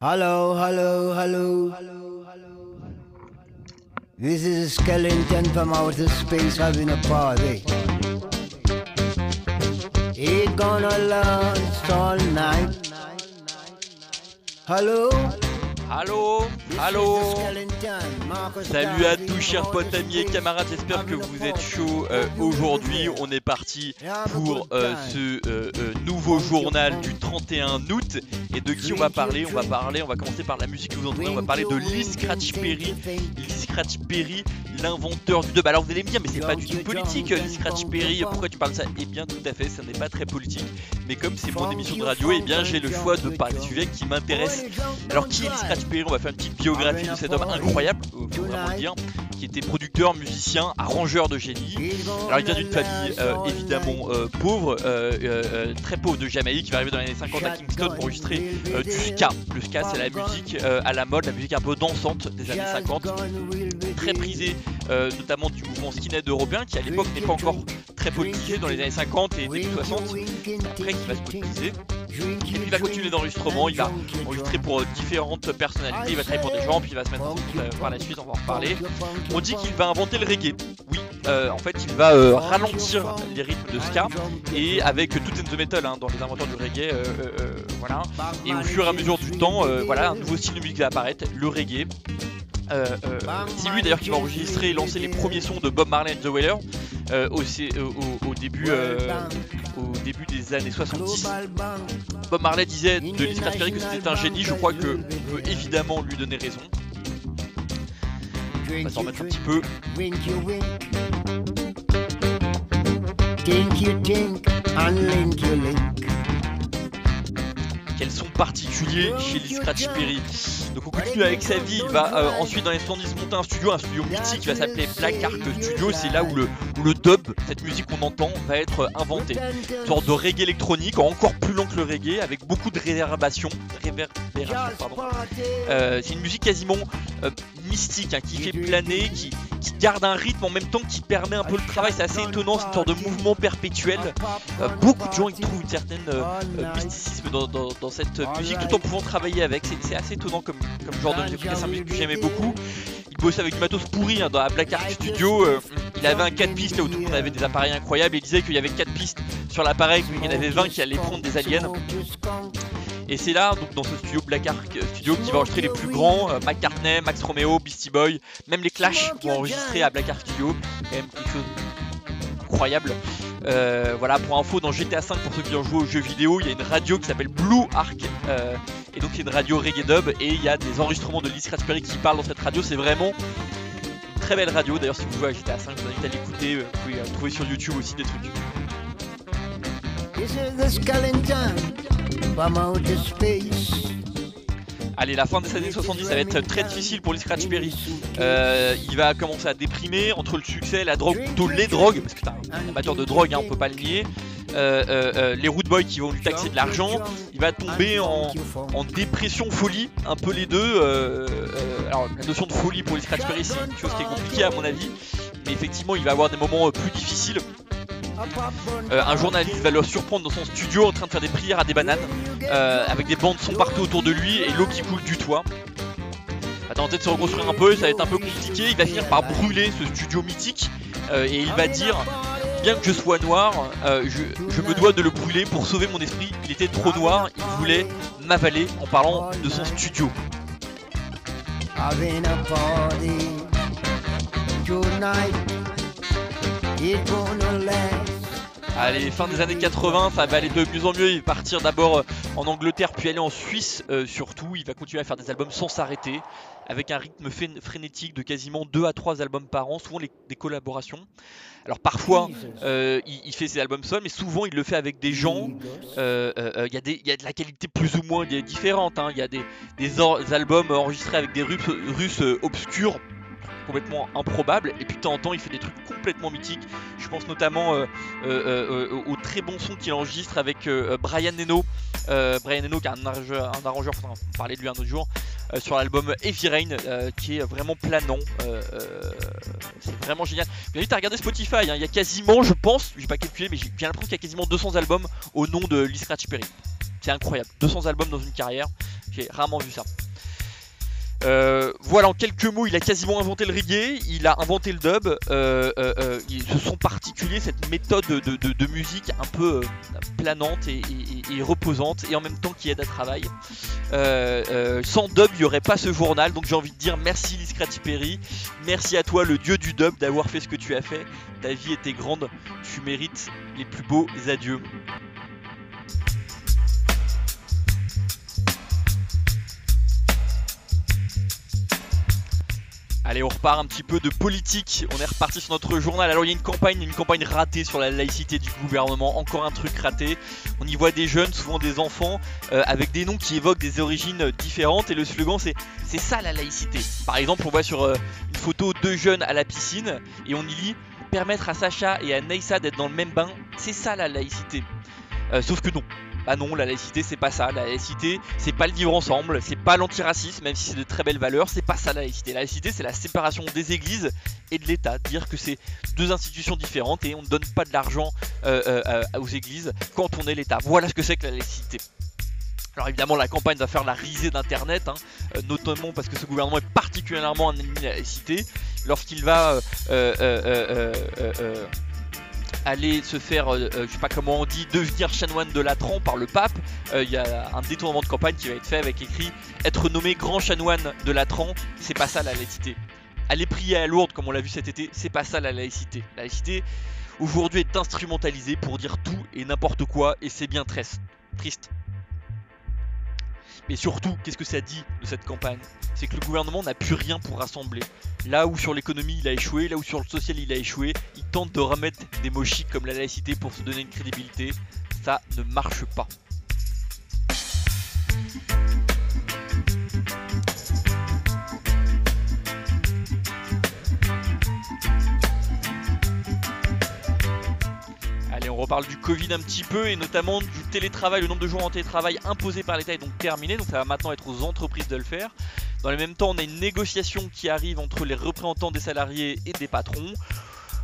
Hello, hello, hello. This is a skeleton from outer space having a party. It gonna last all night. Hello? Allô Allô Salut à tous chers potes, amis et camarades, j'espère que vous êtes chauds euh, aujourd'hui. On est parti pour euh, ce euh, nouveau journal du 31 août. Et de qui on va parler? On va parler, on va commencer par la musique que vous entendez, on va parler de Lee Scratch Perry. Lee Scratch Perry, l'inventeur du dub. Alors vous allez me dire, mais c'est pas du tout politique, Lee Scratch Perry, pourquoi tu parles ça? Eh bien tout à fait, ça n'est pas très politique. Mais comme c'est mon émission de radio, eh bien j'ai le choix de parler de sujets qui m'intéressent. Alors qui est Lee Scratch Perry? On va faire une petite de cet homme incroyable, euh, dire, qui était producteur, musicien, arrangeur de génie. Alors il vient d'une famille euh, évidemment euh, pauvre, très pauvre de Jamaïque, qui va arriver dans les années 50 à Kingston pour euh, du ska. Le ska c'est la musique à la mode, la musique un peu dansante des années 50, très prisée notamment du mouvement skinhead européen qui à l'époque n'est pas encore très politisé dans les années 50 et début 60, après qui va se politiser. Il va continuer d'enregistrement, il va enregistrer pour euh, différentes personnalités, il va travailler pour des gens, puis il va se mettre en compte euh, par la suite, on va en reparler. On dit qu'il va inventer le reggae. Oui, euh, en fait, il va ralentir les rythmes de ska et avec tout in the metal hein, dans les inventeurs du reggae, voilà. Et au fur et à mesure du temps, voilà, un nouveau style de musique va apparaître, le reggae. C'est lui d'ailleurs qui va enregistrer et lancer les premiers sons de Bob Marley and the Wailers euh, au, début, au début années 70. Bob Marley disait de Scratch Perry que c'était un génie, je crois que on peut évidemment lui donner raison. On va s'en remettre un petit peu. Quels sont particuliers chez Lee Scratch Perry? Donc on continue avec sa vie, il va euh, ensuite dans les 70 monter un studio, un studio mythique qui va s'appeler Black Ark Studio, c'est là où le, où le dub, cette musique qu'on entend, va être inventé. Une sorte de reggae électronique, encore plus long que le reggae, avec beaucoup de réverbération, réverbération. Euh, c'est une musique quasiment euh, mystique, hein, qui fait planer, qui, qui garde un rythme en même temps qui permet un peu le travail, c'est assez étonnant, c'est une sorte de mouvement perpétuel. Euh, beaucoup de gens y trouvent une certaine euh, euh, mysticisme dans, dans- dans cette musique tout en pouvant travailler avec. C'est- assez étonnant comme, comme genre de musique. C'est une musique que j'aimais beaucoup. Il bossait avec du matos pourri hein, dans la Black Ark Studio. euh, il avait un 4 pistes là où tout le monde avait des appareils incroyables. Et il disait qu'il y avait 4 pistes sur l'appareil, qu'il y en avait 20 qui allaient prendre des aliens. Et c'est là, donc dans ce studio Black Ark Studio, qui va enregistrer les plus grands euh, McCartney, Max Romeo, Beastie Boy, même les Clash vont enregistrer à Black Ark Studio. Même quelque chose incroyable. Euh, voilà, pour info, dans GTA 5, pour ceux qui ont joué aux jeux vidéo, il y a une radio qui s'appelle Blue Ark. euh, et donc c'est une radio reggae dub. Et il y a des enregistrements de Scratch Perry qui parlent dans cette radio. C'est vraiment une très belle radio. D'ailleurs, si vous jouez à GTA 5, je vous invite à l'écouter. Euh, Vous pouvez euh, trouver sur YouTube aussi des trucs. Allez, la fin des années 70, ça va être très difficile pour Lee Scratch Perry. Euh, il va commencer à déprimer entre le succès, la drogue, plutôt les drogues, parce que c'est un amateur de drogue, hein, on peut pas le nier. Euh, euh, les root boys qui vont lui taxer de l'argent. Il va tomber en, en dépression, folie, un peu les deux. alors la notion de folie pour Lee Scratch Perry, c'est une chose qui est compliquée à mon avis. Mais effectivement, il va avoir des moments plus difficiles. Euh, un journaliste va le surprendre dans son studio en train de faire des prières à des bananes, euh, avec des bandes son partout autour de lui et l'eau qui coule du toit. Va tenter de se reconstruire un peu, ça va être un peu compliqué. Il va finir par brûler ce studio mythique euh, et il va dire Bien que je sois noir, je, me dois de le brûler pour sauver mon esprit. Il était trop noir, il voulait m'avaler en parlant de son studio. Allez, fin des années 80, ça va aller de mieux en mieux. Il va partir d'abord euh, en Angleterre, puis aller en Suisse euh, surtout. Il va continuer à faire des albums sans s'arrêter, avec un rythme frénétique de quasiment 2 à 3 albums par an, souvent des collaborations. Alors parfois, euh, il, fait ses albums seul, mais souvent il le fait avec des gens. Il y, a de la qualité plus ou moins différente. hein. Il y a des, albums enregistrés avec des Russes, Russes obscurs complètement improbables et puis de temps en temps il fait des trucs complètement mythiques. Je pense notamment euh, euh, euh, au très bon son qu'il enregistre avec Brian Eno. Brian Eno qui est un arrangeur, un arrangeur en parler de lui un autre jour sur l'album Heavy Rain qui est vraiment planant c'est vraiment génial. Vous invite à regarder Spotify hein. il y a quasiment je pense j'ai pas calculé mais j'ai bien l'impression qu'il y a quasiment 200 albums au nom de Lee Scratch Perry. C'est incroyable. 200 albums dans une carrière. J'ai rarement vu ça. Euh, voilà, en quelques mots, il a quasiment inventé le reggae, il a inventé le dub. Euh, euh, euh ce sont particulier, cette méthode de, musique un peu planante et, reposante, et en même temps qui aide à travailler. sans dub, il n'y aurait pas ce journal, donc j'ai envie de dire merci Liscrati Perry, merci à toi, le dieu du dub, d'avoir fait ce que tu as fait. Ta vie était grande, tu mérites les plus beaux adieux. Allez, on repart un petit peu de politique. On est reparti sur notre journal. Alors, il y a une campagne, une campagne ratée sur la laïcité du gouvernement. Encore un truc raté. On y voit des jeunes, souvent des enfants, euh, avec des noms qui évoquent des origines différentes. Et le slogan, c'est c'est ça la laïcité. Par exemple, on voit sur euh, une photo deux jeunes à la piscine et on y lit permettre à Sacha et à Neissa d'être dans le même bain. C'est ça la laïcité. Euh, sauf que non. Ah non, la laïcité c'est pas ça. La laïcité c'est pas le vivre ensemble, c'est pas l'antiracisme, même si c'est de très belles valeurs, c'est pas ça la laïcité. La laïcité c'est la séparation des églises et de l'État. Dire que c'est deux institutions différentes et on ne donne pas de l'argent euh, euh, aux églises quand on est l'État. Voilà ce que c'est que la laïcité. Alors évidemment la campagne va faire la risée d'internet, hein, euh, notamment parce que ce gouvernement est particulièrement ennemi de la laïcité. Lorsqu'il va aller se faire, euh, euh, je sais pas comment on dit, devenir chanoine de Latran par le pape. Euh, il y a un détournement de campagne qui va être fait avec écrit être nommé grand chanoine de Latran. C'est pas ça la laïcité. Aller prier à Lourdes comme on l'a vu cet été, c'est pas ça la laïcité. La laïcité aujourd'hui est instrumentalisée pour dire tout et n'importe quoi et c'est bien triste. Triste. Mais surtout, qu'est-ce que ça dit de cette campagne? C'est que le gouvernement n'a plus rien pour rassembler. Là où sur l'économie il a échoué, là où sur le social il a échoué, il tente de remettre des mots chics comme la laïcité pour se donner une crédibilité. Ça ne marche pas. Reparle du Covid un petit peu et notamment du télétravail. Le nombre de jours en télétravail imposé par l'État est donc terminé, donc ça va maintenant être aux entreprises de le faire. Dans le même temps, on a une négociation qui arrive entre les représentants des salariés et des patrons.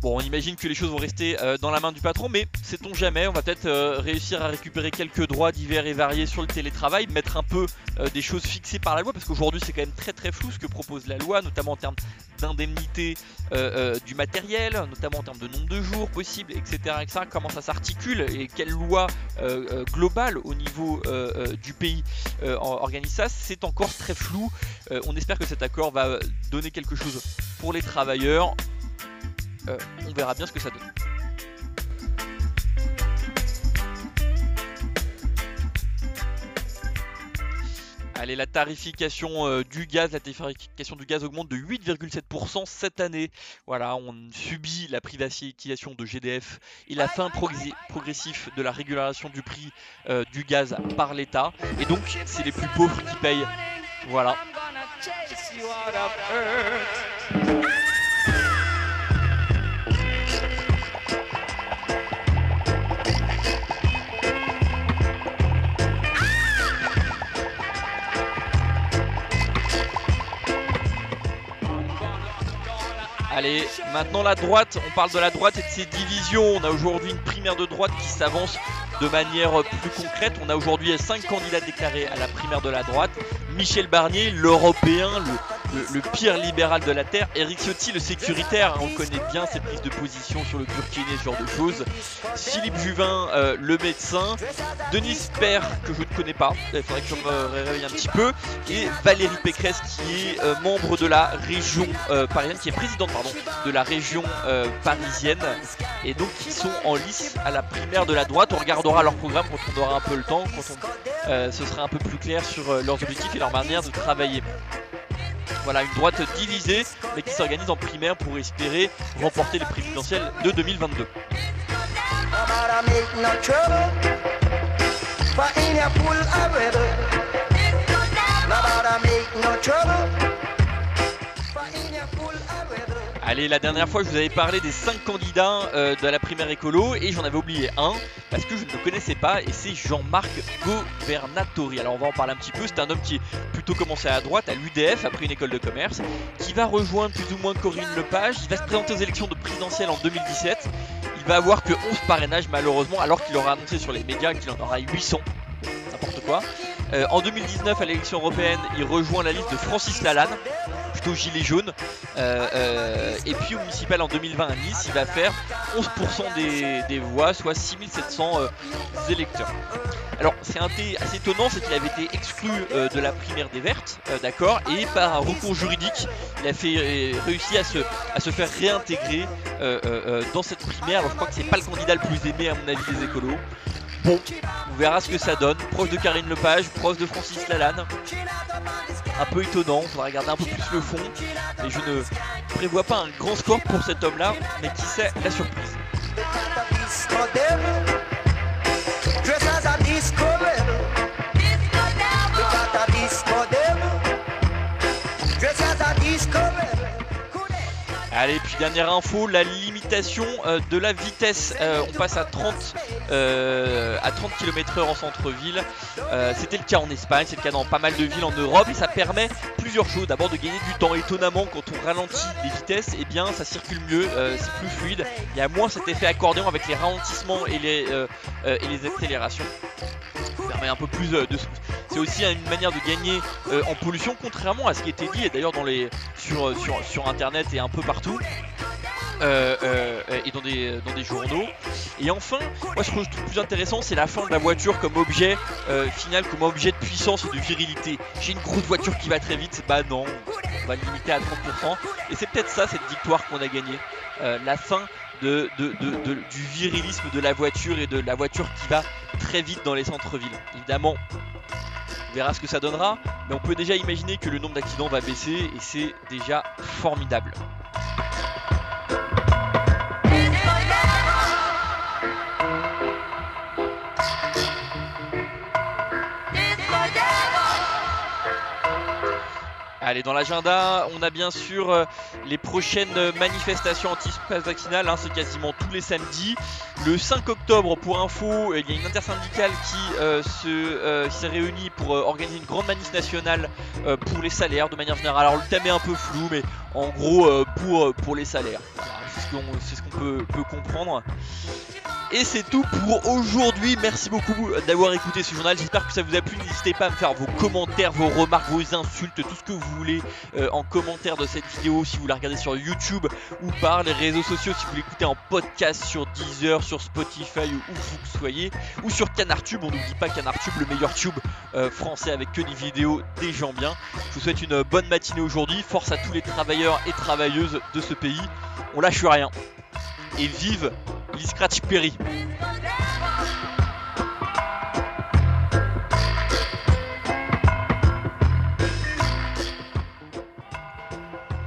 Bon, on imagine que les choses vont rester euh, dans la main du patron, mais sait-on jamais, on va peut-être euh, réussir à récupérer quelques droits divers et variés sur le télétravail, mettre un peu euh, des choses fixées par la loi, parce qu'aujourd'hui c'est quand même très très flou ce que propose la loi, notamment en termes d'indemnité du matériel, notamment en termes de nombre de jours possibles, etc. etc. comment ça s'articule et quelle loi globale au niveau du pays organise ça, c'est encore très flou. on espère que cet accord va donner quelque chose pour les travailleurs euh, on verra bien ce que ça donne. Allez, la tarification euh, du gaz, la tarification du gaz augmente de 8,7% cette année. Voilà, on subit la privatisation de GDF et la fin progressive de la régulation du prix euh, du gaz par l'État. Et donc, c'est les plus pauvres qui payent. Voilà. Allez, maintenant la droite, on parle de la droite et de ses divisions. On a aujourd'hui une primaire de droite qui s'avance de manière plus concrète. On a aujourd'hui 5 candidats déclarés à la primaire de la droite. Michel Barnier, l'européen, le, pire libéral de la Terre. Eric Ciotti, le sécuritaire, hein, on connaît bien ses prises de position sur le Burkini, ce genre de choses. Philippe Juvin, euh, le médecin. Denis Père, que je ne connais pas, il faudrait que je me réveille un petit peu. Et Valérie Pécresse, qui est euh, membre de la région euh, parisienne, qui est présidente de la région parisienne. Et donc, qui sont en lice à la primaire de la droite. On regardera leur programme quand on aura un peu le temps, quand on, ce sera un peu plus clair sur leurs objectifs et leur manière de travailler. Voilà, une droite divisée, mais qui s'organise en primaire pour espérer remporter les présidentielles de 2022. Allez, la dernière fois, je vous avais parlé des 5 candidats euh, de la primaire écolo et j'en avais oublié un parce que je ne le connaissais pas et c'est Jean-Marc Governatori. Alors, on va en parler un petit peu. C'est un homme qui est plutôt commencé à droite, à l'UDF, après une école de commerce, qui va rejoindre plus ou moins Corinne Lepage. Il va se présenter aux élections de présidentielles en 2017. Il va avoir que 11 parrainages, malheureusement, alors qu'il aura annoncé sur les médias qu'il en aura 800. N'importe quoi. En 2019, à l'élection européenne, il rejoint la liste de Francis Lalanne, plutôt gilet jaune. et puis au municipal en 2020 à Nice, il va faire 11% des, voix, soit 6700 électeurs. Alors c'est assez étonnant, c'est qu'il avait été exclu euh, de la primaire des Vertes, euh, d'accord, et par un recours juridique, il a euh, réussi à se, à se faire réintégrer dans cette primaire. Alors je crois que c'est pas le candidat le plus aimé à mon avis des écolos. On verra ce que ça donne. Proche de Karine Lepage, proche de Francis Lalanne. Un peu étonnant, on faudra regarder un peu plus le fond. Et je ne prévois pas un grand score pour cet homme-là, mais qui sait la surprise. Allez, puis dernière info, la euh, de la vitesse. Euh, on passe à 30, euh, à 30 km/h en centre-ville. C'était le cas en Espagne, c'est le cas dans pas mal de villes en Europe et ça permet plusieurs choses. D'abord de gagner du temps. Étonnamment, quand on ralentit les vitesses, et eh bien ça circule mieux, c'est plus fluide. Il y a moins cet effet accordéon avec les ralentissements et les, et les accélérations. Permet un peu plus de c'est aussi une manière de gagner en pollution, contrairement à ce qui était dit et d'ailleurs sur, sur internet et un peu partout. Euh, euh, et dans des, dans des journaux. Et enfin, moi ce que je trouve plus intéressant, c'est la fin de la voiture comme objet euh, final, comme objet de puissance et de virilité. J'ai une grosse voiture qui va très vite, bah non, on va limiter à 30%. Et c'est peut-être ça cette victoire qu'on a gagnée. la fin de, du virilisme de la voiture et de la voiture qui va très vite dans les centres-villes. Évidemment, on verra ce que ça donnera, mais on peut déjà imaginer que le nombre d'accidents va baisser et c'est déjà formidable. Allez, dans l'agenda, on a bien sûr euh, les prochaines manifestations anti-pass vaccinal, hein, c'est quasiment tous les samedis. Le 5 octobre, pour info, il y a une intersyndicale qui euh, euh, s'est réunie pour organiser une grande manif nationale pour les salaires de manière générale. Alors le thème est un peu flou, mais en gros pour, les salaires. c'est ce qu'on peut comprendre. Et c'est tout pour aujourd'hui. Merci beaucoup d'avoir écouté ce journal. J'espère que ça vous a plu. N'hésitez pas à me faire vos commentaires, vos remarques, vos insultes, tout ce que vous voulez euh, en commentaire de cette vidéo si vous la regardez sur YouTube ou par les réseaux sociaux si vous l'écoutez en podcast sur Deezer, sur Spotify ou où vous soyez ou sur Canartube. On n'oublie pas Canartube, le meilleur tube euh, français avec que des vidéos des gens bien. Je vous souhaite une bonne matinée aujourd'hui. Force à tous les travailleurs et travailleuses de ce pays. On lâche rien. Et vive Lee Scratch Perry.